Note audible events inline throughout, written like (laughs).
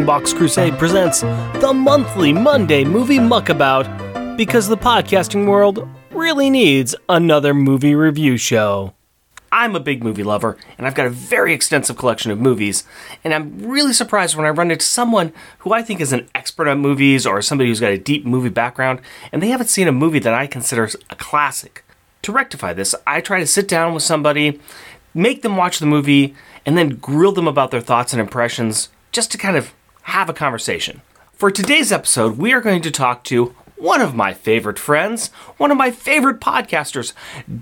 Longbox Crusade presents the monthly Monday Movie Muckabout because the podcasting world really needs another movie review show. I'm a big movie lover, and I've got a very extensive collection of movies, and I'm really surprised when I run into someone who I think is an expert on movies or somebody who's got a deep movie background, and they haven't seen a movie that I consider a classic. To rectify this, I try to sit down with somebody, make them watch the movie, and then grill them about their thoughts and impressions just to kind of have a conversation. For today's episode, we are going to talk to one of my favorite friends, one of my favorite podcasters,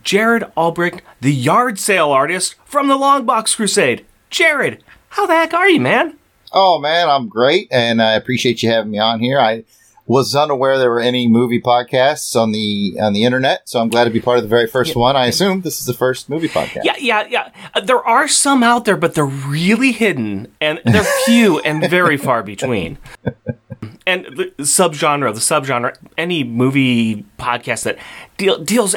Jared Albrecht, the yard sale artist from the Longbox Crusade. Jared, how the heck are you, man? Oh man, I'm great, and I appreciate you having me on here. I was unaware there were any movie podcasts on the on the internet, so I'm glad to be part of the very first one. I assume this is the first movie podcast. Yeah, yeah, yeah. Uh, there are some out there, but they're really hidden, and they're (laughs) few and very far between. And the subgenre, the subgenre, any movie podcast that deal, deals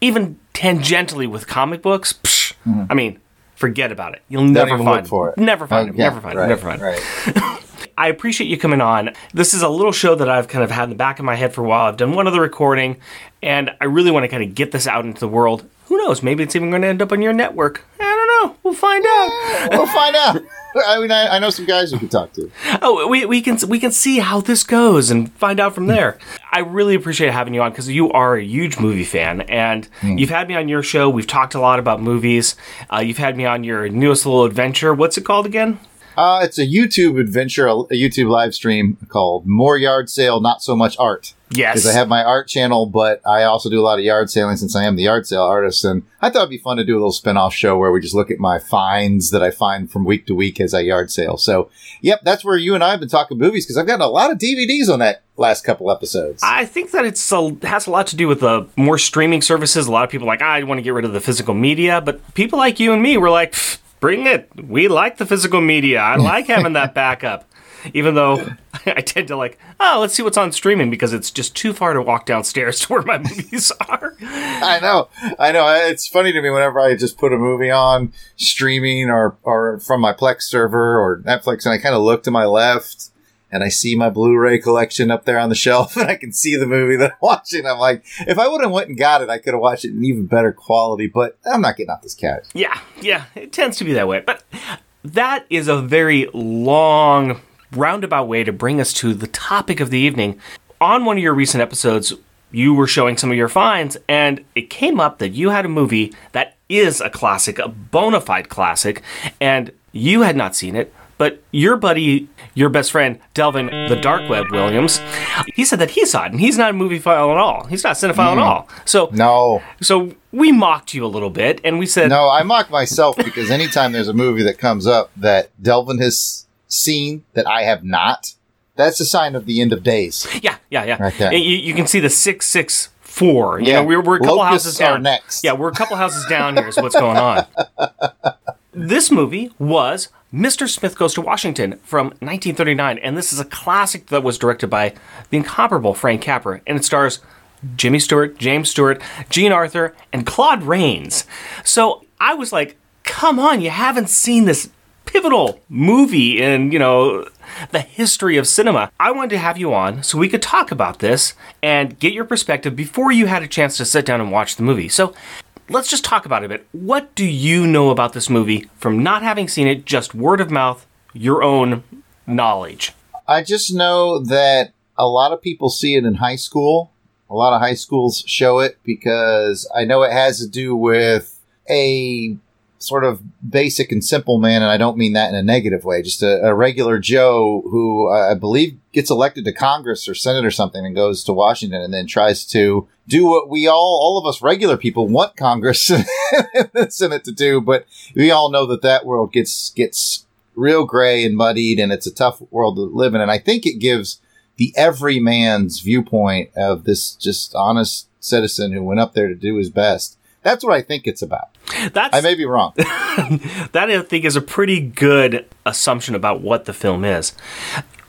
even tangentially with comic books, psh, I mean, forget about it. You'll Don't never find for it. Never find it. Okay, Never find right, it. Never find it. (laughs) I appreciate you coming on. This is a little show that I've kind of had in the back of my head for a while. I've done one other recording, and I really want to kind of get this out into the world. Who knows? Maybe it's even going to end up on your network. I don't know. We'll find out. we'll find out. (laughs) I mean, I, I know some guys we could talk to. Oh, we, we can we can see how this goes and find out from there. I really appreciate having you on because you are a huge movie fan, and you've had me on your show. We've talked a lot about movies. Uh, you've had me on your newest little adventure. What's it called again? Uh, it's a YouTube adventure, a, YouTube live stream called "More Yard Sale, Not So Much Art." Yes, Because I have my art channel, but I also do a lot of yard sailing since I am the yard sale artist. And I thought it'd be fun to do a little spin off show where we just look at my finds that I find from week to week as I yard sale. So, yep, that's where you and I have been talking movies because I've gotten a lot of DVDs on that last couple episodes. I think that it's a, has a lot to do with the more streaming services. A lot of people are like, "Ah, I want to get rid of the physical media, but people like you and me were like, "Pfft, bring it. We like the physical media. I (laughs) like having that backup. Even though (laughs) I tend to like, oh, let's see what's on streaming because it's just too far to walk downstairs (laughs) to where my movies are. I know, I know. It's funny to me whenever I just put a movie on streaming or or from my Plex server or Netflix, and I kind of look to my left and I see my Blu-ray collection up there on the shelf, (laughs) and I can see the movie that I'm (laughs) watching. I'm like, if I would have went and got it, I could have watched it in even better quality. But I'm not getting off this couch. Yeah, yeah, it tends to be that way. But that is a very long, roundabout way to bring us to the topic of the evening. On one of your recent episodes, you were showing some of your finds, and it came up that you had a movie that is a classic, a bona fide classic, and you had not seen it. But your buddy, your best friend, Delvin the Dark Web Williams, he said that he saw it, and he's not a movie file at all. He's not a cinephile at hmm. all. So, No, so we mocked you a little bit, and we said, no, I mock myself because anytime there's a movie that comes up that Delvin has seen that I have not, that's a sign of the end of days. Yeah, yeah, yeah. Right there. You, you can see the six six four. You Yeah. know, we're, we're a couple Locusts houses down. next. Yeah, we're a couple houses down here. Is what's going on. (laughs) this movie was Mr. Smith Goes to Washington from 1939, and this is a classic that was directed by the incomparable Frank Capra, and it stars Jimmy Stewart, James Stewart, Jean Arthur, and Claude Rains. So I was like, come on, you haven't seen this pivotal movie in, you know, the history of cinema. I wanted to have you on so we could talk about this and get your perspective before you had a chance to sit down and watch the movie. So let's just talk about it a bit. What do you know about this movie from not having seen it, just word of mouth, your own knowledge? I just know that a lot of people see it in high school. A lot of high schools show it because I know it has to do with a sort of basic and simple man, and I don't mean that in a negative way. Just a, a regular Joe who uh, I believe gets elected to Congress or Senate or something and goes to Washington and then tries to do what we all, all of us regular people want Congress (laughs) and the Senate to do, but we all know that that world gets gets real gray and muddied, and it's a tough world to live in. And I think it gives the everyman's viewpoint of this just honest citizen who went up there to do his best. That's what I think it's about. That's I may be wrong. (laughs) that I think is a pretty good assumption about what the film is.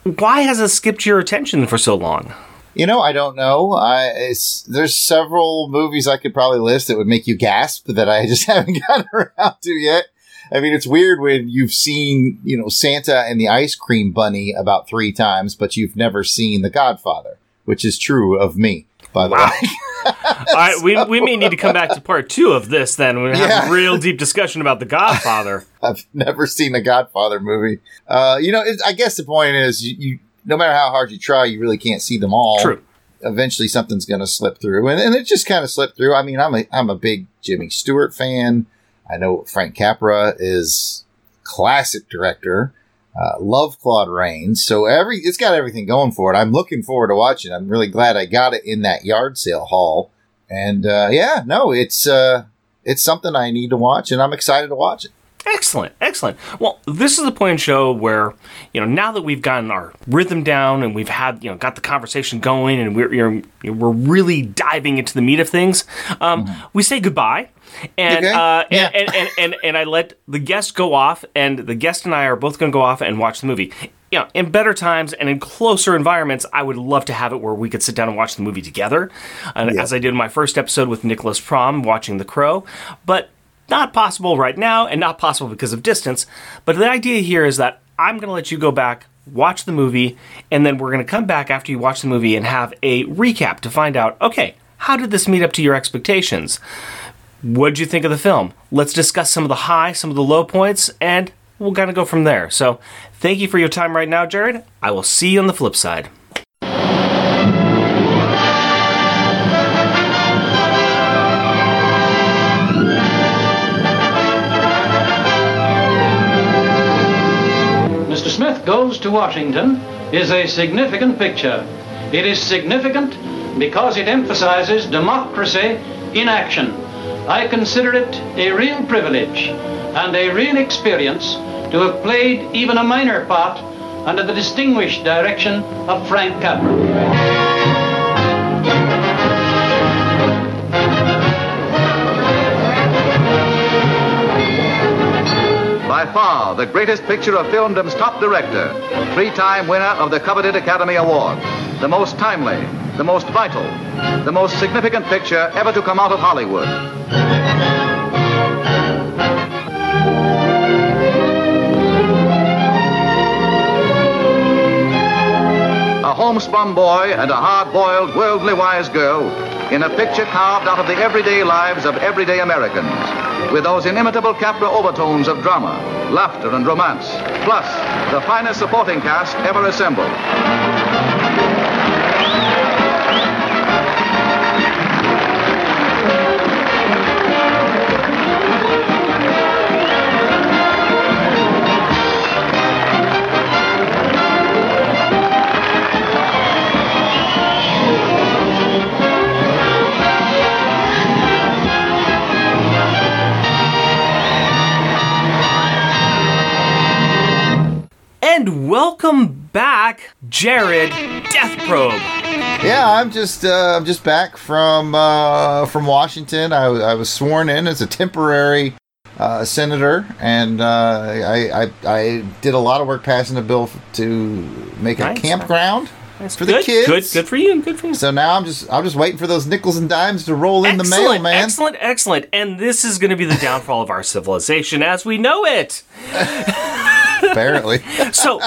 Why has it skipped your attention for so long? You know, I don't know. I it's, there's several movies I could probably list that would make you gasp that I just (laughs) haven't gotten around to yet. I mean, it's weird when you've seen, you know, Santa and the Ice Cream Bunny about three times, but you've never seen The Godfather, which is true of me, by the Wow. way. (laughs) All right, we, we may need to come back to part two of this then. We're going to have Yeah. a real deep discussion about The Godfather. (laughs) I've never seen a Godfather movie. Uh, you know, it, I guess the point is, you, you no matter how hard you try, you really can't see them all. True. Eventually, something's going to slip through, and, and it just kind of slipped through. I mean, I'm a I'm a big Jimmy Stewart fan. I know Frank Capra is classic director. Uh, love Claude Rains, so every it's got everything going for it. I'm looking forward to watching. I'm really glad I got it in that yard sale haul, and uh, yeah, no, it's uh, it's something I need to watch, and I'm excited to watch it. Excellent, excellent. Well, this is the point in show where, you know, now that we've gotten our rhythm down and we've had, you know, got the conversation going and we're you're, we're really diving into the meat of things, um, we say goodbye. And, Okay. uh, Yeah. and, and, and, and, and I let the guest go off, and the guest and I are both going to go off and watch the movie. You know, in better times and in closer environments, I would love to have it where we could sit down and watch the movie together, uh, Yeah. as I did in my first episode with Nicholas Prom watching The Crow. But not possible right now, and not possible because of distance. But the idea here is that I'm going to let you go back, watch the movie, and then we're going to come back after you watch the movie and have a recap to find out okay, how did this meet up to your expectations? What'd you think of the film? Let's discuss some of the high, some of the low points, and we'll kind of go from there. So, thank you for your time right now, Jared. I will see you on the flip side. Mr. Smith Goes to Washington is a significant picture. It is significant because it emphasizes democracy in action. I consider it a real privilege and a real experience to have played even a minor part under the distinguished direction of Frank Capra. By far the greatest picture of filmdom's top director, three time winner of the coveted Academy Award, the most timely, the most vital, the most significant picture ever to come out of Hollywood. A homespun boy and a hard boiled, worldly wise girl in a picture carved out of the everyday lives of everyday Americans, with those inimitable Capra overtones of drama, laughter, and romance, plus the finest supporting cast ever assembled. Welcome back, Jared Death Probe. Yeah, I'm just uh, I'm just back from uh, from Washington. I, I was sworn in as a temporary uh, senator, and uh, I, I I did a lot of work passing a bill to make a Nice. campground That's for the kids. Good, good for you. Good for you. So now I'm just I'm just waiting for those nickels and dimes to roll in the mail, excellent, man. excellent, excellent. And this is going to be the downfall of our civilization as we know it. (laughs) Apparently, (laughs) So,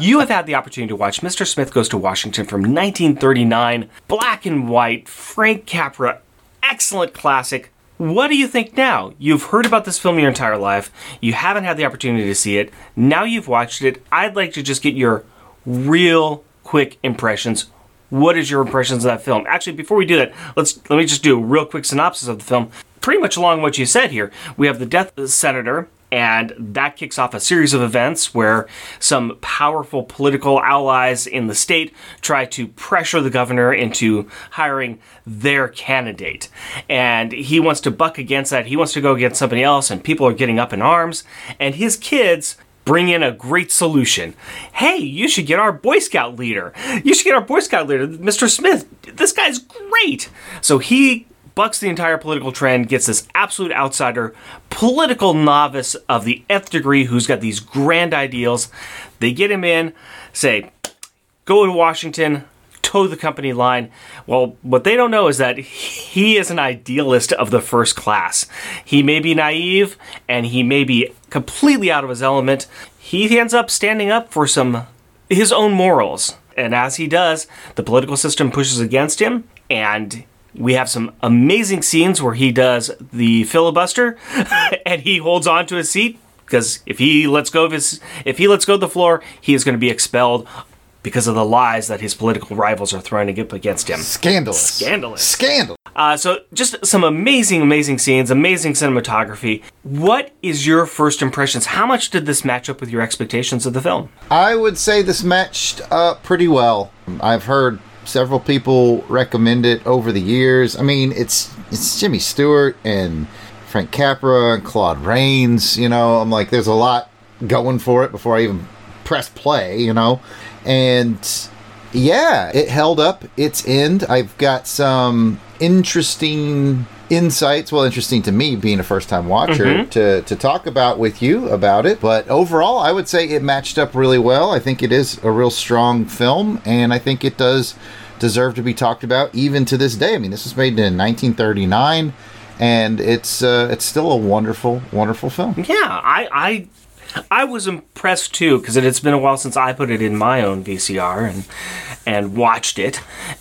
you have had the opportunity to watch Mr. Smith Goes to Washington from 1939, black and white, Frank Capra, excellent classic. What do you think now? You've heard about this film your entire life. You haven't had the opportunity to see it. Now you've watched it. I'd like to just get your real quick impressions. What is your impressions of that film? Actually, before we do that, let's let me just do a real quick synopsis of the film. Pretty much along what you said here. We have the death of the senator, and that kicks off a series of events where some powerful political allies in the state try to pressure the governor into hiring their candidate. And he wants to buck against that. He wants to go against somebody else, and people are getting up in arms. And his kids bring in a great solution. Hey, you should get our Boy Scout leader. You should get our Boy Scout leader, Mr. Smith. This guy's great. So he bucks the entire political trend, gets this absolute outsider, political novice of the nth degree who's got these grand ideals. They get him in, say, go to Washington, toe the company line. Well, what they don't know is that he is an idealist of the first class. He may be naive and he may be completely out of his element. He ends up standing up for some his own morals. And as he does, the political system pushes against him and we have some amazing scenes where he does the filibuster (laughs) and he holds on to his seat because if he lets go of his if he lets go of the floor, he is going to be expelled because of the lies that his political rivals are throwing up against him. Scandalous. Scandalous. Scandal. Uh, so just some amazing, amazing scenes, amazing cinematography. What is your first impressions? How much did this match up with your expectations of the film? I would say this matched up pretty well. I've heard several people recommend it over the years. I mean, it's it's Jimmy Stewart and Frank Capra and Claude Rains. You know, I'm like, there's a lot going for it before I even press play. You know, and yeah, it held up its end. I've got some interesting insights well interesting to me being a first time watcher Mhm. to, to talk about with you about it. But overall i would say it matched up really well. I think it is a real strong film and i think it does deserve to be talked about even to this day. I mean this was made in 1939 and it's uh, it's still a wonderful wonderful film. Yeah, I I, I was impressed too because it, it's been a while since I put it in my own VCR and and watched it.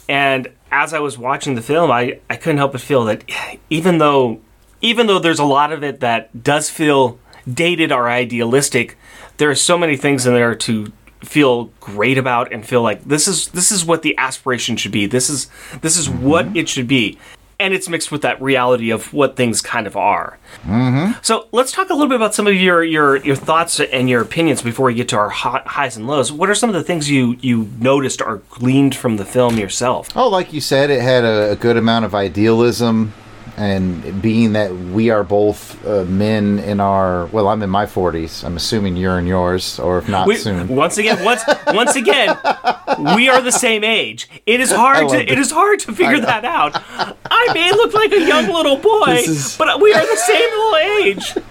And as I was watching the film, I, I couldn't help but feel that even though even though there's a lot of it that does feel dated or idealistic, there are so many things in there to feel great about and feel like this is this is what the aspiration should be. This is this is what mm-hmm. it should be. And it's mixed with that reality of what things kind of are. Mm-hmm. So let's talk a little bit about some of your your your thoughts and your opinions before we get to our hot highs and lows. What are some of the things you you noticed or gleaned from the film yourself? Oh, like you said, it had a, a good amount of idealism, and being that we are both uh, men in our well, I'm in my 40s. I'm assuming you're in yours, or if not We- soon. once again, once once again, we are the same age. It is (laughs) hard to it. it is hard to figure that out. I may look like a young little boy, is- but we are the same little age. (laughs)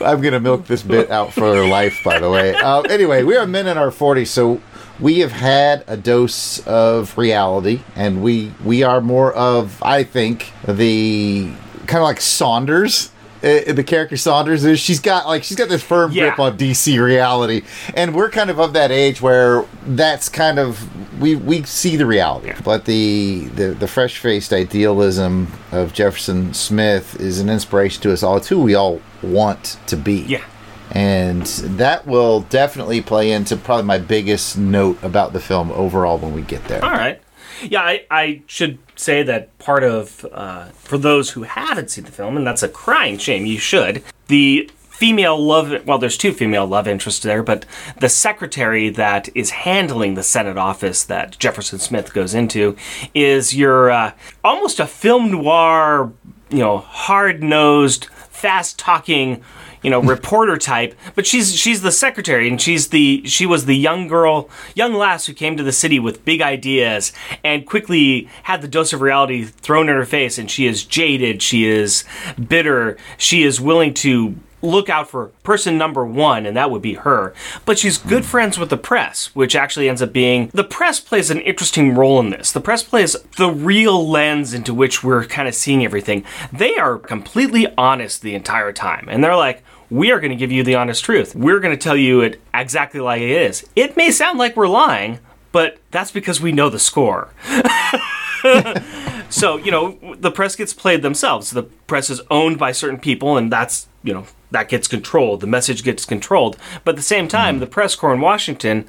I'm gonna milk this bit out for life. By the way, uh, anyway, we are men in our 40s, so we have had a dose of reality, and we we are more of, I think, the kind of like Saunders. Uh, the character Saunders is she's got like she's got this firm Yeah. grip on DC reality, and we're kind of of that age where that's kind of we we see the reality. But the the, the fresh faced idealism of Jefferson Smith is an inspiration to us all. It's who we all want to be. Yeah. And that will definitely play into probably my biggest note about the film overall when we get there. All right. Yeah, I, I should say that part of, uh, for those who haven't seen the film, and that's a crying shame, you should, the female love, well, there's two female love interests there, but the secretary that is handling the Senate office that Jefferson Smith goes into is your, uh, almost a film noir, you know, hard nosed, fast talking, you know, reporter type, but she's she's the secretary and she's the she was the young girl, young lass who came to the city with big ideas and quickly had the dose of reality thrown in her face and she is jaded, she is bitter, she is willing to look out for person number one, and that would be her. But she's good hmm. friends with the press, which actually ends up being the press plays an interesting role in this. The press plays the real lens into which we're kind of seeing everything. They are completely honest the entire time, and they're like, we are going to give you the honest truth. We're going to tell you it exactly like it is. It may sound like we're lying, but that's because we know the score. (laughs) So, you know, the press gets played themselves. The press is owned by certain people, and that's, you know, that gets controlled. The message gets controlled. But at the same time, hmm. the press corps in Washington,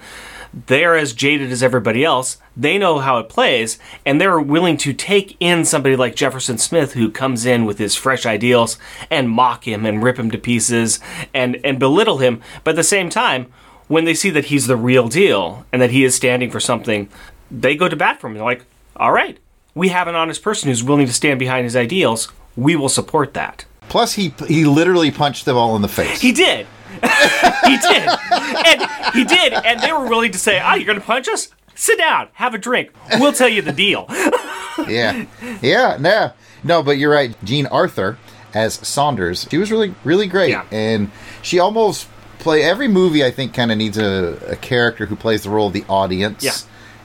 they're as jaded as everybody else. They know how it plays, and they're willing to take in somebody like Jefferson Smith, who comes in with his fresh ideals and mock him and rip him to pieces and, and belittle him. But at the same time, when they see that he's the real deal and that he is standing for something, they go to bat for him. They're like, all right, we have an honest person who's willing to stand behind his ideals. We will support that. Plus, he he literally punched them all in the face. He did. (laughs) he did. And he did. And they were willing to say, ah, you're going to punch us? Sit down, have a drink. We'll tell you the deal. (laughs) yeah, yeah, no, no, but you're right. Jean Arthur as Saunders, she was really, really great, Yeah. and she almost play every movie. I think kind of needs a, a character who plays the role of the audience. Yeah.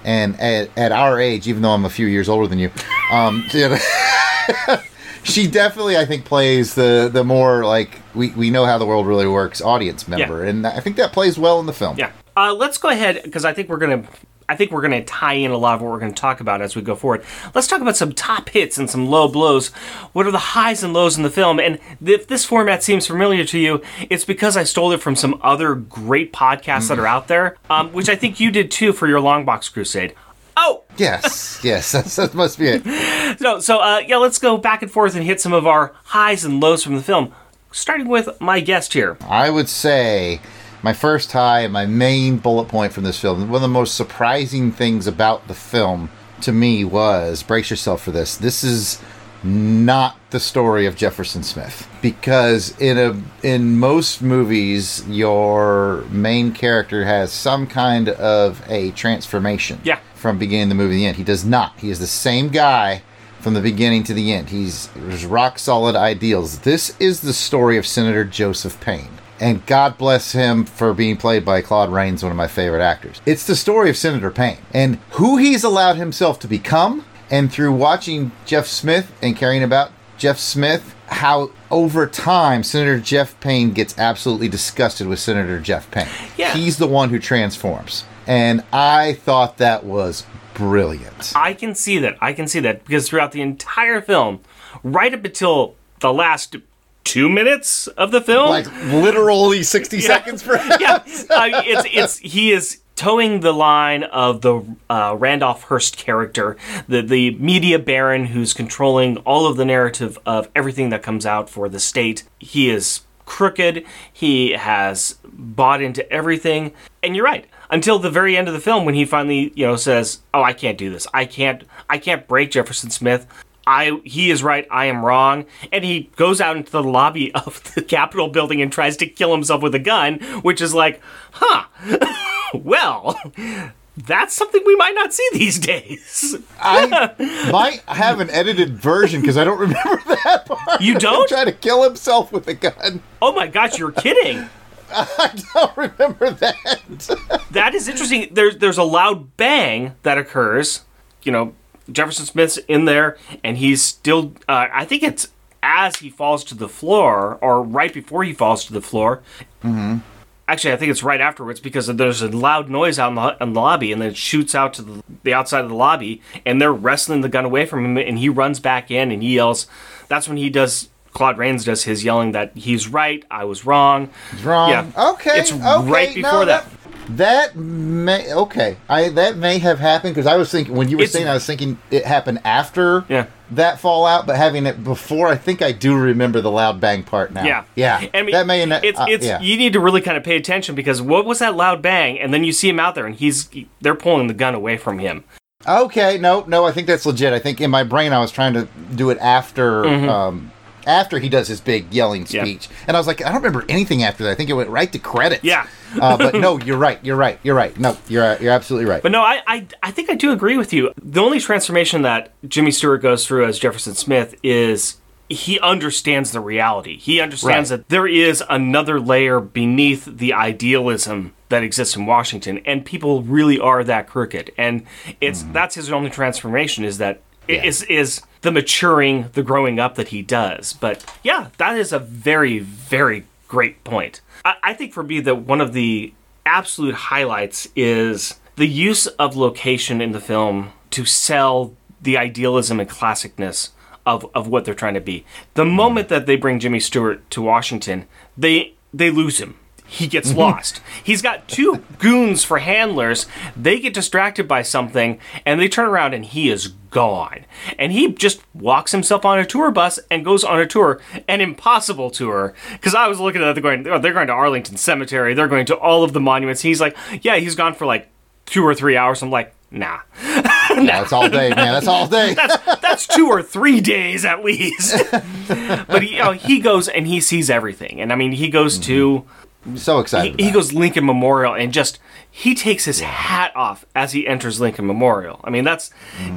And at, at our age, even though I'm a few years older than you, um, (laughs) you know, she definitely, I think, plays the the more like we, we know how the world really works audience member, and I think that plays well in the film. Yeah. Uh, let's go ahead because I think we're gonna. I think we're going to tie in a lot of what we're going to talk about as we go forward. Let's talk about some top hits and some low blows. What are the highs and lows in the film? And if this format seems familiar to you, it's because I stole it from some other great podcasts that are out there, um, which I think you did too for your Longbox Crusade. Oh, Yes, yes, that's, that must be it. (laughs) so so uh, yeah, let's go back and forth and hit some of our highs and lows from the film. Starting with my guest here. I would say my first high and my main bullet point from this film, one of the most surprising things about the film to me was brace yourself for this. This is not the story of Jefferson Smith because in a in most movies your main character has some kind of a transformation Yeah. From beginning the movie to the end. He does not. He is the same guy from the beginning to the end. He's rock solid ideals. This is the story of Senator Joseph Payne. And God bless him for being played by Claude Rains, one of my favorite actors. It's the story of Senator Payne and who he's allowed himself to become. And through watching Jeff Smith and caring about Jeff Smith, how over time Senator Jeff Payne gets absolutely disgusted with Senator Jeff Payne. Yeah. He's the one who transforms. And I thought that was brilliant. I can see that. I can see that because throughout the entire film, right up until the last two minutes of the film, Like literally 60 seconds for (laughs) yeah, uh, it's it's he is towing the line of the uh, Randolph Hearst character, the the media baron who's controlling all of the narrative of everything that comes out for the state. He is crooked. He has bought into everything, and you're right. Until the very end of the film, when he finally, you know, says, "Oh, I can't do this. I can't. I can't break Jefferson Smith." I he is right, I am wrong, and he goes out into the lobby (laughs) of the Capitol building and tries to kill himself with a gun, which is like, huh, (laughs) well, that's something we might not see these days. I (laughs) might have an edited version because I don't remember that part. You don't? Try to kill himself with a gun. Oh my gosh, you're kidding. (laughs) I don't remember that. That is interesting. There's there's a loud bang that occurs. You know, Jefferson Smith's in there, and he's still. Uh, I think it's as he falls to the floor, or right before he falls to the floor. Mm-hmm. Actually, I think it's right afterwards because there's a loud noise out in the, in the lobby, and then it shoots out to the, the outside of the lobby, and they're wrestling the gun away from him, and he runs back in and he yells. That's when he does. Claude Rains does his yelling that he's right, I was wrong. Wrong. Yeah. Okay. It's okay, right no, before that. That may okay. I that may have happened because I was thinking when you were It's- saying I was thinking it happened after Yeah. that fallout, but having it before, I think I do remember the loud bang part now. Yeah, yeah. I mean, that may it's uh, it's yeah. you need to really kind of pay attention because what was that loud bang? And then you see him out there, and he's they're pulling the gun away from him. Okay, no, no, I think that's legit. I think in my brain I was trying to do it after um after he does his big yelling speech. And I was like, I don't remember anything after that. I think it went right to credits. Yeah. uh, but no, you're right. You're right. You're right. No, you're you're absolutely right. But no, I, I I think I do agree with you. The only transformation that Jimmy Stewart goes through as Jefferson Smith is he understands the reality. He understands Right. that there is another layer beneath the idealism that exists in Washington, and people really are that crooked. And it's that's his only transformation is that is is the maturing, the growing up that he does. But yeah, that is a very very great point. I, I think for me that one of the absolute highlights is the use of location in the film to sell the idealism and classicness of, of what they're trying to be. The hmm. moment that they bring Jimmy Stewart to Washington, they they lose him. He gets mm-hmm. lost. He's got two (laughs) goons for handlers. They get distracted by something and they turn around and he is gone. And he just walks himself on a tour bus and goes on a tour, an impossible tour. Because I was looking at it, they're going, oh, they're going to Arlington Cemetery, they're going to all of the monuments. He's like, yeah, he's gone for like two or three hours. I'm like, nah. (laughs) Yeah, that's all day, man. That's all day. (laughs) that's two or three days at least. but he, you know, he goes and he sees everything, and I mean, he goes to mm-hmm. So excited. he, he goes Lincoln Memorial and just he takes his hat off as he enters Lincoln Memorial. I mean, that's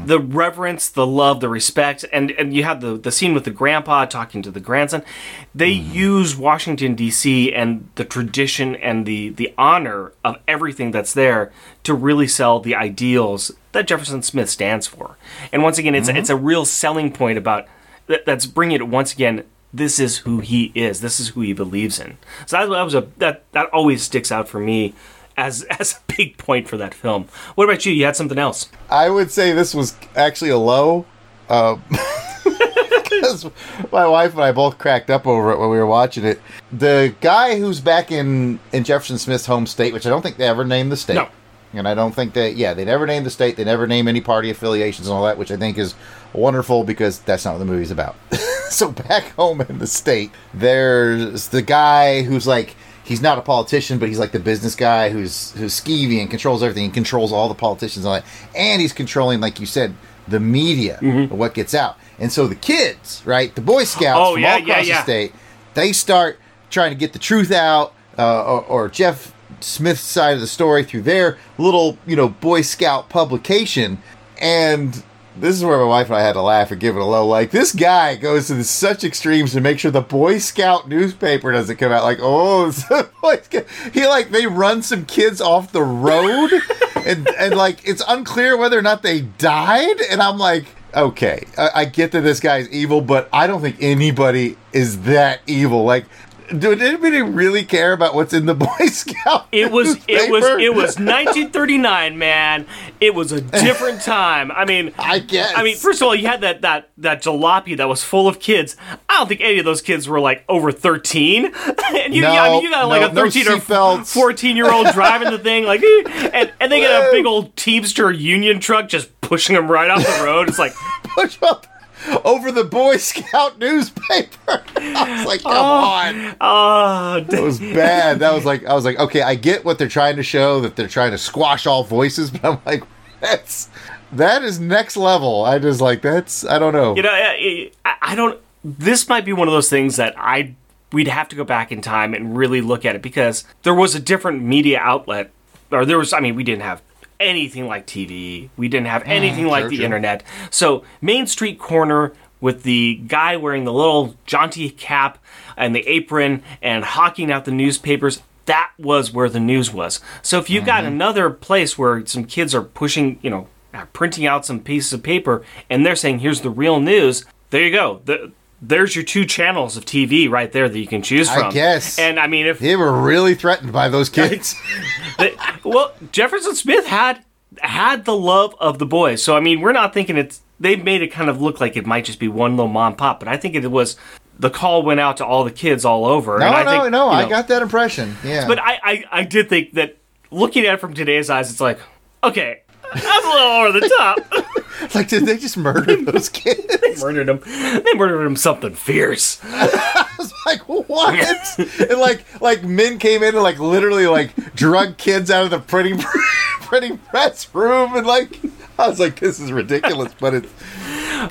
the reverence, the love, the respect, and and you have the the scene with the grandpa talking to the grandson. They use Washington D.C. and the tradition and the the honor of everything that's there to really sell the ideals that Jefferson Smith stands for. And once again, it's it's a real selling point about that's bringing it once again this is who he is. This is who he believes in. So that, that was a that that always sticks out for me as (laughs) as a big point for that film. What about you? You had something else? I would say this was actually a low. Uh, (laughs) because my wife and I both cracked up over it when we were watching it. The guy who's back in in Jefferson Smith's home state, which I don't think they ever named the state. No. And I don't think that, yeah, they never name the state. They never name any party affiliations and all that, which I think is wonderful because that's not what the movie's about. (laughs) so back home in the state, there's the guy who's like, he's not a politician, but he's like the business guy who's who's skeevy and controls everything. He controls all the politicians and all that. And he's controlling, like you said, the media, Mm-hmm. what gets out. And so the kids, right, the Boy Scouts Oh, from yeah, all yeah, across yeah. the state, they start trying to get the truth out, uh, or, or Jeff Smith's side of the story through their little, you know, Boy Scout publication. And this is where my wife and I had to laugh and give it a low. Like this guy goes to such extremes to make sure the Boy Scout newspaper doesn't come out. Like, oh, (laughs) it's Boy Scout. he like they run some kids off the road, (laughs) and and like it's unclear whether or not they died. And I'm like, okay, I, I get that this guy's evil, but I don't think anybody is that evil. Like. Did anybody really care about what's in the (laughs) Boy Scout? It was it was it was 1939, man. It was a different time. I mean, (laughs) I guess. I mean, first of all, you had that that that jalopy that was full of kids. I don't think any of those kids were like over 13. (laughs) and you, No, I mean, you got like no, a no 13 or seatbelts. 14 year old driving the thing, like, and and they got a big old Teamster Union truck just pushing them right off the road. It's like, push up over the Boy Scout newspaper. (laughs) I was like, come oh. on. oh, That was bad. That was like, I was like, okay, I get what they're trying to show, that they're trying to squash all voices, (laughs) but I'm like, that's, that is next level. I just like, that's, I don't know. you know, I, I I don't. This might be one of those things that I we'd have to go back in time and really look at it because there was a different media outlet, or there was. I mean, we didn't have anything like TV. We didn't have anything like sure, the internet. So Main Street Corner with the guy wearing the little jaunty cap and the apron and hawking out the newspapers. That was where the news was. So if you've got Mm-hmm. another place where some kids are pushing, you know, printing out some pieces of paper and they're saying, "Here's the real news." There you go. The, there's your two channels of TV right there that you can choose from. I guess. And I mean, if They were really threatened by those kids. (laughs) the, well, Jefferson Smith had had the love of the boys. So I mean, we're not thinking it's. They made it kind of look like it might just be one little mom pop, but I think it was. The call went out to all the kids all over. no, and I no, think, no. you I got that impression. Yeah. But I, I, I did think that looking at it from today's eyes, it's like, okay, that's a little over the top. (laughs) like, did they just murder (laughs) those kids? they murdered him. They murdered them something fierce. (laughs) I was like what? and like like men came in and like literally like drug kids out of the printing (laughs) printing press room and like I was like this is ridiculous, but it's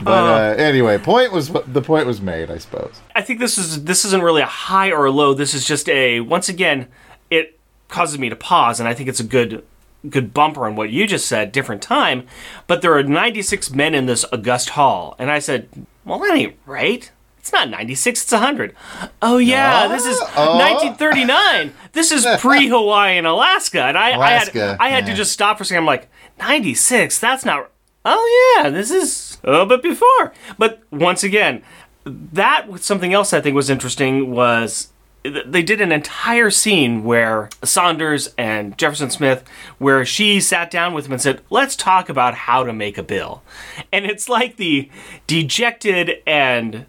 but uh, anyway, point was the point was made, I suppose. I think this is this isn't really a high or a low. This is just a once again, it causes me to pause, and I think it's a good good bumper on what you just said. Different time, but there are 96 men in this august hall, and I said, well, that ain't right. It's not 96, it's 100. Oh, yeah, this is Oh. 1939. This is pre Hawaii and Alaska. And I, I Alaska, had, I had to just stop for a second. I'm like, 96? That's not. Oh, yeah, this is a little bit before. But once again, that was something else I think was interesting was they did an entire scene where Saunders and Jefferson Smith, where she sat down with him and said, "Let's talk about how to make a bill," and it's like the dejected and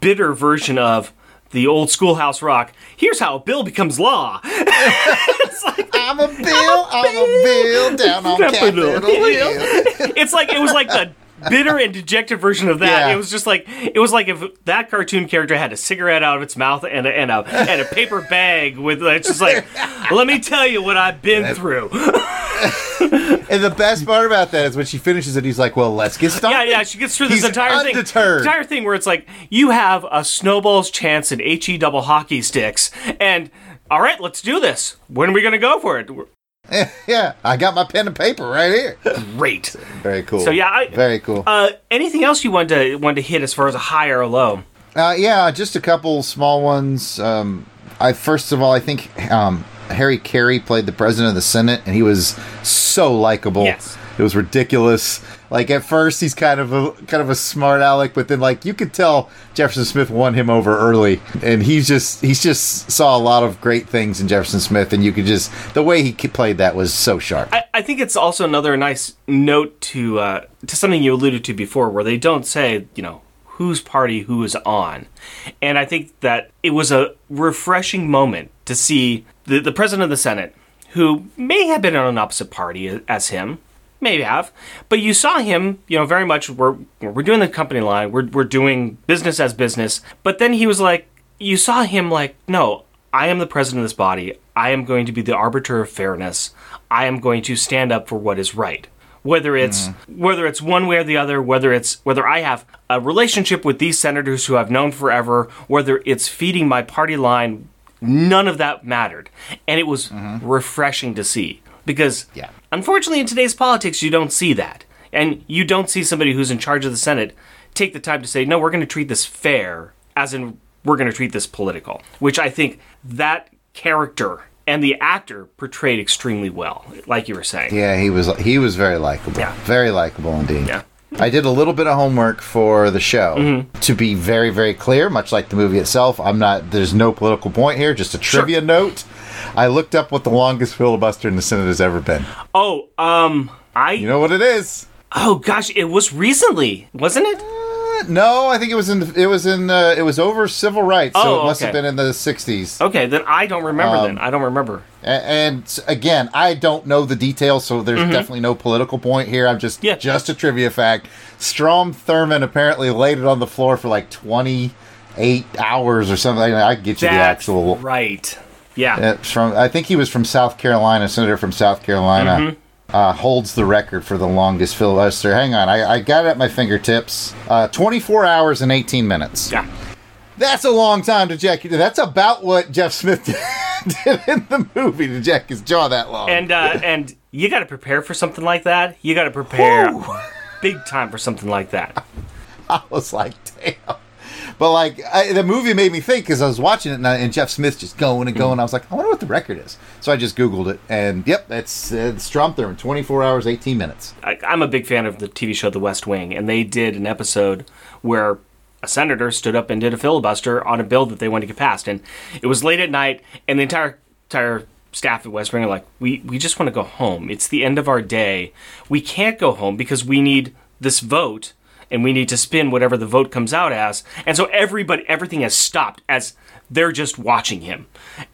bitter version of the old schoolhouse rock. Here's how a bill becomes law. (laughs) like, I'm a bill, I'm a bill down on Capitol. Hill. it's like it was like the bitter and dejected version of that. Yeah. It was just like it was like if that cartoon character had a cigarette out of its mouth and a and a, and a paper bag with it's just like (laughs) let me tell you what I've been through. (laughs) and the best part about that is when she finishes it, he's like, "Well, let's get started." Yeah, yeah, she gets through this He's entire undeterred. thing. Entire thing where it's like you have a snowball's chance in HE double hockey sticks, and all right, let's do this. When are we gonna go for it? (laughs) yeah, I got my pen and paper right here. Great. Very cool. So, yeah, I- very cool. Uh, anything else you wanted to wanted to hit as far as a high or a low? Uh, yeah, just a couple small ones. Um, I first of all, I think um, Harry Carey played the president of the Senate, and he was so likable. Yes. It was ridiculous. Like at first, he's kind of a kind of a smart aleck, but then like you could tell Jefferson Smith won him over early, and he's just he's just saw a lot of great things in Jefferson Smith, and you could just the way he played that was so sharp. I, I think it's also another nice note to uh, to something you alluded to before, where they don't say, you know, whose party who is on, and I think that it was a refreshing moment to see the the president of the Senate, who may have been on an opposite party as him, maybe have, but you saw him, you know, very much we're we're doing the company line, we're we're doing business as business, but then he was like, you saw him like, no, I am the president of this body. I am going to be the arbiter of fairness. I am going to stand up for what is right. Whether it's mm-hmm. whether it's one way or the other, whether it's whether I have a relationship with these senators who I've known forever, whether it's feeding my party line, none of that mattered. And it was mm-hmm. refreshing to see because Yeah. Unfortunately in today's politics you don't see that. And you don't see somebody who's in charge of the Senate take the time to say, "No, we're going to treat this fair," as in we're going to treat this political, which I think that character and the actor portrayed extremely well, like you were saying. Yeah, he was he was very likable. Yeah. Very likable indeed. Yeah. I did a little bit of homework for the show. Mm-hmm. To be very, very clear, much like the movie itself, I'm not there's no political point here, just a trivia note. I looked up what the longest filibuster in the Senate has ever been. Oh, um, I You know what it is? oh gosh, it was recently, wasn't it? Uh, No, I think it was in the, it was in uh, it was over civil rights, so Oh, it must okay. have been in the 60s. Okay, then I don't remember. then I don't remember. And again, I don't know the details, so there's definitely no political point here. I'm just Mm-hmm. Yeah. just a trivia fact. Strom Thurmond apparently laid it on the floor for like 28 hours or something. I can get you the actual. right. Yeah. Uh, from I think he was from South Carolina, senator from South Carolina. Mm-hmm. Uh, holds the record for the longest filibuster. Hang on, I, I got it at my fingertips. Uh, 24 hours and 18 minutes. Yeah. That's a long time to jack. That's about what Jeff Smith (laughs) did in the movie to jack his jaw that long. And uh, (laughs) and you got to prepare for something like that. You got to prepare big time for something like that. (laughs) I was like, damn. But like, I, the movie made me think because I was watching it and, I, and Jeff Smith just going and going. I was like, I wonder what the record is. So I just Googled it, and yep, it's it's Strom Thurmond, 24 hours, 18 minutes. I, I'm a big fan of the TV show The West Wing, and they did an episode where a senator stood up and did a filibuster on a bill that they wanted to get passed, and it was late at night, and the entire entire staff at West Wing are like, "We we just want to go home. It's the end of our day. We can't go home because we need this vote." And we need to spin whatever the vote comes out as, and so everybody, everything has stopped as they're just watching him.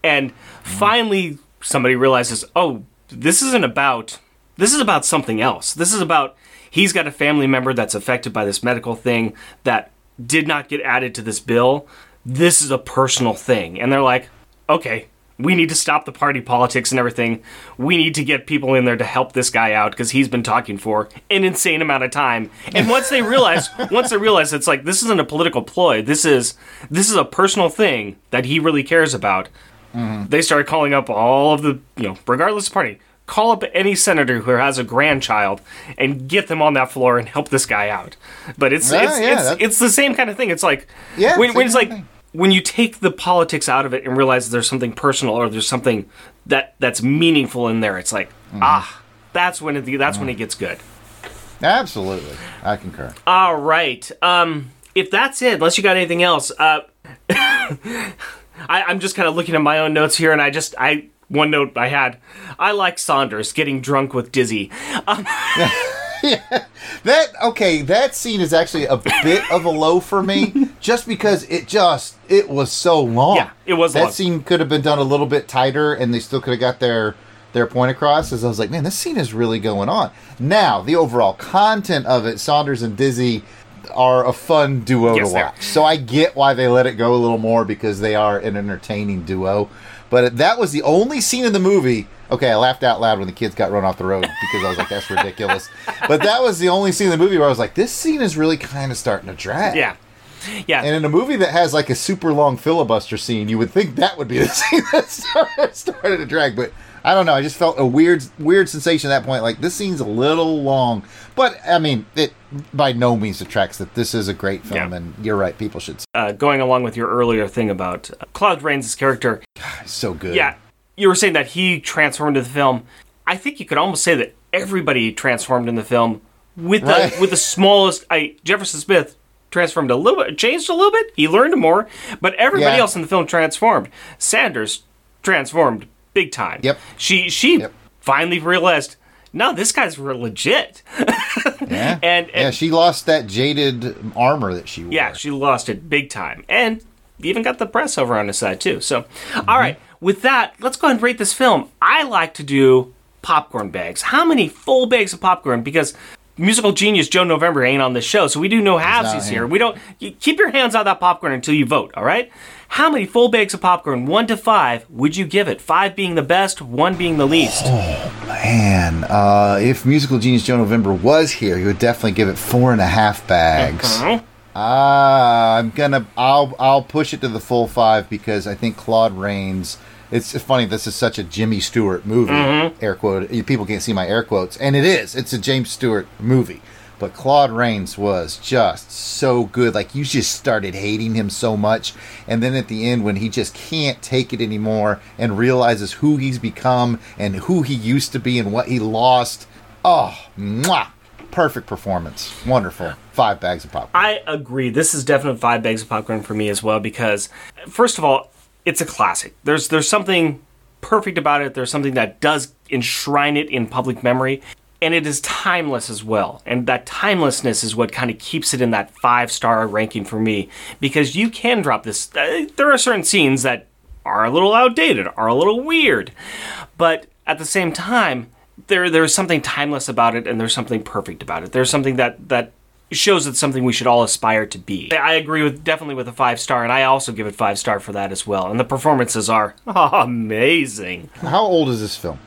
And finally, somebody realizes, oh, this isn't about this is about something else. This is about he's got a family member that's affected by this medical thing that did not get added to this bill. This is a personal thing. And they're like, okay, we need to stop the party politics and everything. We need to get people in there to help this guy out because he's been talking for an insane amount of time. And once they realize, (laughs) once they realize it's like this isn't a political ploy. This is this is a personal thing that he really cares about they started calling up all of the, you know, regardless of party, call up any senator who has a grandchild and get them on that floor and help this guy out. But it's Yeah, it's yeah, it's, it's the same kind of thing. It's like Yeah, when, when it's like thing. When you take the politics out of it and realize there's something personal or there's something that that's meaningful in there. It's like Mm-hmm. ah, that's when it that's when it gets good. Absolutely, I concur. All right. Um, if that's it, unless you got anything else, uh, (laughs) I, I'm just kind of looking at my own notes here, and I just I one note I had, I like Saunders getting drunk with Dizzy. Um, (laughs) (laughs) That okay, that scene is actually a bit of a low for me, (laughs) just because it just it was so long. Yeah, it was That long. scene could have been done a little bit tighter, and they still could have got their their point across. As I was like, man, this scene is really going on. Now, the overall content of it, Saunders and Dizzy, are a fun duo Yes, to watch. So I get why they let it go a little more because they are an entertaining duo. But that was the only scene in the movie. Okay, I laughed out loud when the kids got run off the road because I was like, "That's ridiculous." but that was the only scene in the movie where I was like, "This scene is really kind of starting to drag." Yeah. Yeah. And in a movie that has like a super long filibuster scene, you would think that would be the (laughs) scene that started, started to drag. But I don't know. I just felt a weird, weird sensation at that point. Like this scene's a little long, but I mean, it by no means detracts that this is a great film. Yeah. And you're right, people should. See uh, going along with your earlier thing about uh, Claude Rains' character. It's so good. yeah, you were saying that he transformed into the film. I think you could almost say that everybody transformed in the film with Right. the with the smallest. I Jefferson Smith transformed a little bit, changed a little bit. He learned more, but everybody Yeah. else in the film transformed. Saunders transformed big time. Yep. She she Yep. finally realized. No, this guy's real legit. (laughs) yeah, (laughs) and- yeah. She lost that jaded armor that she wore. Yeah, she lost it big time. And even got the press over on his side, too. So, all right, with that, let's go ahead and rate this film. I like to do popcorn bags. How many full bags of popcorn? Because musical genius Joe November ain't on this show, so we do no halvesies here. We don't. You keep your hands out of that popcorn until you vote, all right? How many full bags of popcorn, one to five, would you give it? Five being the best, one being the least. Oh, Man, uh, if musical genius Joe November was here, he would definitely give it four and a half bags. Huh? Ah, I'm gonna. I'll. I'll push it to the full five because I think Claude Rains. It's funny. This is such a Jimmy Stewart movie. Air quote. People can't see my air quotes, and it is. It's a James Stewart movie. But Claude Rains was just so good. Like you just started hating him so much, and then at the end, when he just can't take it anymore and realizes who he's become and who he used to be and what he lost. Oh, mwah! Perfect performance. Wonderful. Five bags of popcorn. I agree. This is definitely five bags of popcorn for me as well because, first of all, it's a classic. There's there's something perfect about it. There's something that does enshrine it in public memory, and it is timeless as well. And that timelessness is what kind of keeps it in that five star ranking for me because you can drop this. Uh, there are certain scenes that are a little outdated, are a little weird, but at the same time, there there's something timeless about it, and there's something perfect about it. There's something that that shows it's something we should all aspire to be. I agree with definitely with a five star, and I also give it five star for that as well. And the performances are (laughs) amazing. How old is this film?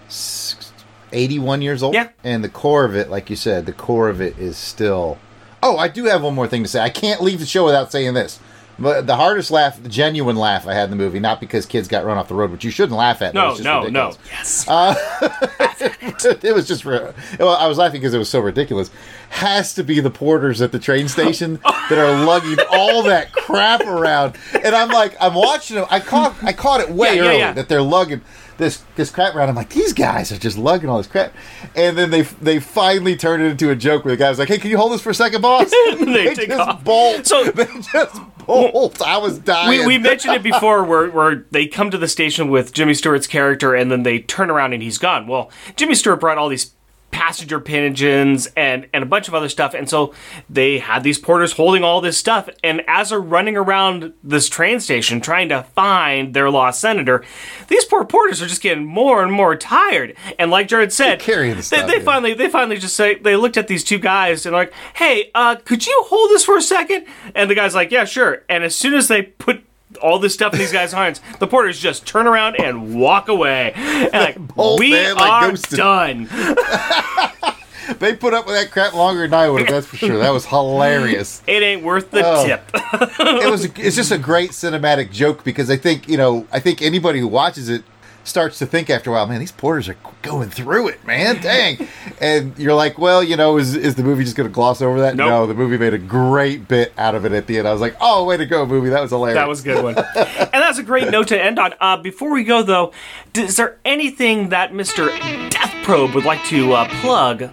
Six- 81 years old? Yeah. And the core of it, like you said, the core of it is still. Oh, I do have one more thing to say. I can't leave the show without saying this. But the hardest laugh, the genuine laugh I had in the movie, not because kids got run off the road, which you shouldn't laugh at. No, just no, ridiculous. no. Yes. Uh, (laughs) it was just re- well i was laughing because it was so ridiculous has to be the porters at the train station that are lugging all that crap around and i'm like i'm watching them i caught i caught it way Yeah, yeah, early yeah. that they're lugging this this crap around. I'm like these guys are just lugging all this crap. And then they they finally turned it into a joke where the guy was like hey can you hold this for a second boss? (laughs) (laughs) They take just off. bolt. So- (laughs) they just bolt. I was dying. We, we mentioned it before where, where they come to the station with Jimmy Stewart's character and then they turn around and he's gone. Well, Jimmy Stewart brought all these passenger pigeons and, and a bunch of other stuff. And so they had these porters holding all this stuff. And as they're running around this train station trying to find their lost senator, these poor porters are just getting more and more tired. And like Jared said, carrying the they, stuff, they yeah. finally they finally just say they looked at these two guys and like, hey, uh, could you hold this for a second? And the guy's like, yeah, sure. And as soon as they put all this stuff in these guys' hands, the porters just turn around and walk away. And like, (laughs) Bolt, we man, like are ghosted. done. (laughs) they put up with that crap longer than i would have that's for sure that was hilarious (laughs) It ain't worth the Oh. tip. it was it's just a great cinematic joke because I think you know I think anybody who watches it starts to think after a while, man, these porters are going through it, man, dang. (laughs) and you're like, well, you know, is is the movie just going to gloss over that? Nope. No, the movie made a great bit out of it at the end. I was like, oh, way to go, movie, that was hilarious. That was a good one. and that's a great note to end on. Uh, before we go, though, is there anything that Mr. Death Probe would like to uh, plug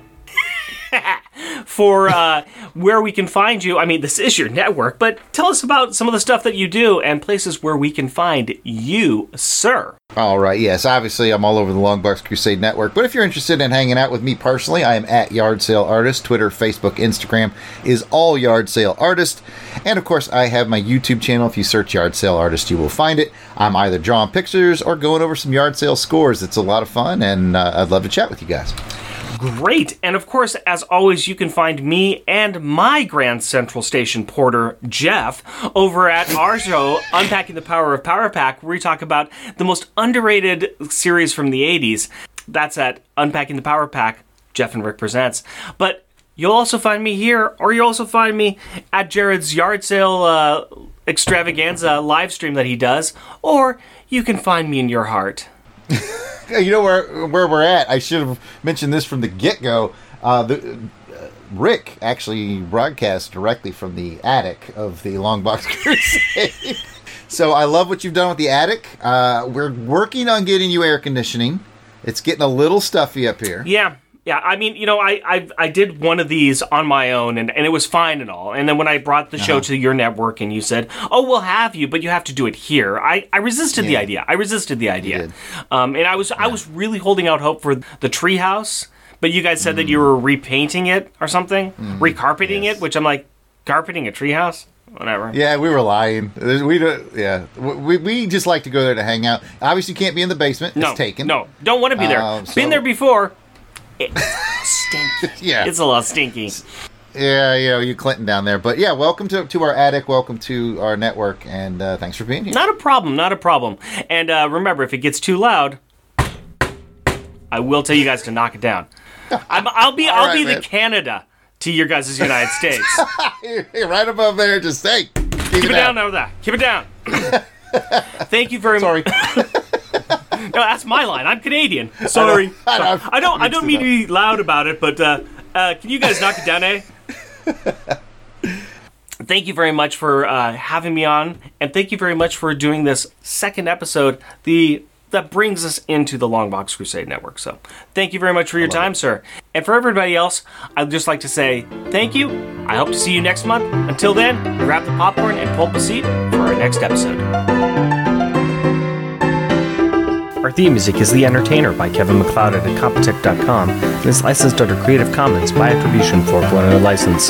(laughs) for uh, where we can find you? I mean, this is your network, but tell us about some of the stuff that you do and places where we can find you, sir. All right, yes, obviously I'm all over the Long Box Crusade network, but if you're interested in hanging out with me personally, I am at Yard Sale Artist. Twitter, Facebook, Instagram is all Yard Sale Artist. And of course, I have my YouTube channel. If you search Yard Sale Artist, you will find it. I'm either drawing pictures or going over some yard sale scores. It's a lot of fun, and uh, I'd love to chat with you guys. Great. And of course, as always, you can find me and my Grand Central Station porter, Jeff, over at our show, Unpacking the Power of Power Pack, where we talk about the most underrated series from the 80s. That's at Unpacking the Power Pack, Jeff and Rick Presents. But you'll also find me here, or you'll also find me at Jared's yard sale uh, extravaganza live stream that he does, or you can find me in your heart. (laughs) (laughs) you know where where we're at. I should have mentioned this from the get go. Uh, the uh, Rick actually broadcast directly from the attic of the Long Box (laughs) Crusade. so I love what you've done with the attic. Uh, we're working on getting you air conditioning. It's getting a little stuffy up here. Yeah. Yeah, I mean, you know, I, I I did one of these on my own, and, and it was fine and all. And then when I brought the show Uh-huh. to your network, and you said, "Oh, we'll have you, but you have to do it here," I, I resisted the idea. I resisted the idea, um, and I was I was really holding out hope for the treehouse. But you guys said that you Mm. were repainting it or something, recarpeting yes. it, which I'm like, carpeting a treehouse, whatever. Yeah, we were lying. We don't. Yeah, we, we just like to go there to hang out. Obviously, can't be in the basement. no, it's taken. no, don't want to be there. Um, so- Been there before. It's stinky. (laughs) Yeah. it's a lot stinky. Yeah, yeah, you Clinton down there. But yeah, welcome to, to our attic. Welcome to our network, and uh, thanks for being here. Not a problem, not a problem. And uh, remember, if it gets too loud, I will tell you guys to knock it down. (laughs) I'm, I'll be I'll right, be the. Canada to your guys' United States. (laughs) You're right above there. Just say, keep, Keep it down over there. Keep it down. Thank you very Sorry. (laughs) No, that's my line. I'm Canadian. Sorry. (laughs) I. Sorry. I don't. I don't mean to be loud about it, but uh, uh, can you guys knock it down, eh? (laughs) thank you very much for uh, having me on, and thank you very much for doing this second episode. The that brings us into the Longbox Crusade Network. So, thank you very much for your time, sir. And for everybody else, I'd just like to say thank you. I hope to see you next month. Until then, grab the popcorn and pull up a seat for our next episode. Our theme music is The Entertainer by Kevin MacLeod at Incompetech.com and is licensed under Creative Commons by attribution 4.0 license.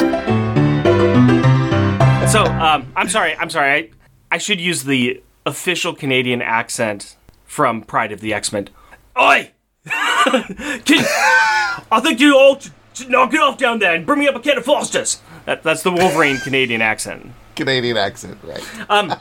So, um, I'm sorry, I'm sorry. I, I should use the official Canadian accent from Pride of the X-Men. Oi! (laughs) Can, I think you all should- should knock it off down there and bring me up a can of Foster's. That, that's the Wolverine Canadian accent. Canadian accent, right? Um,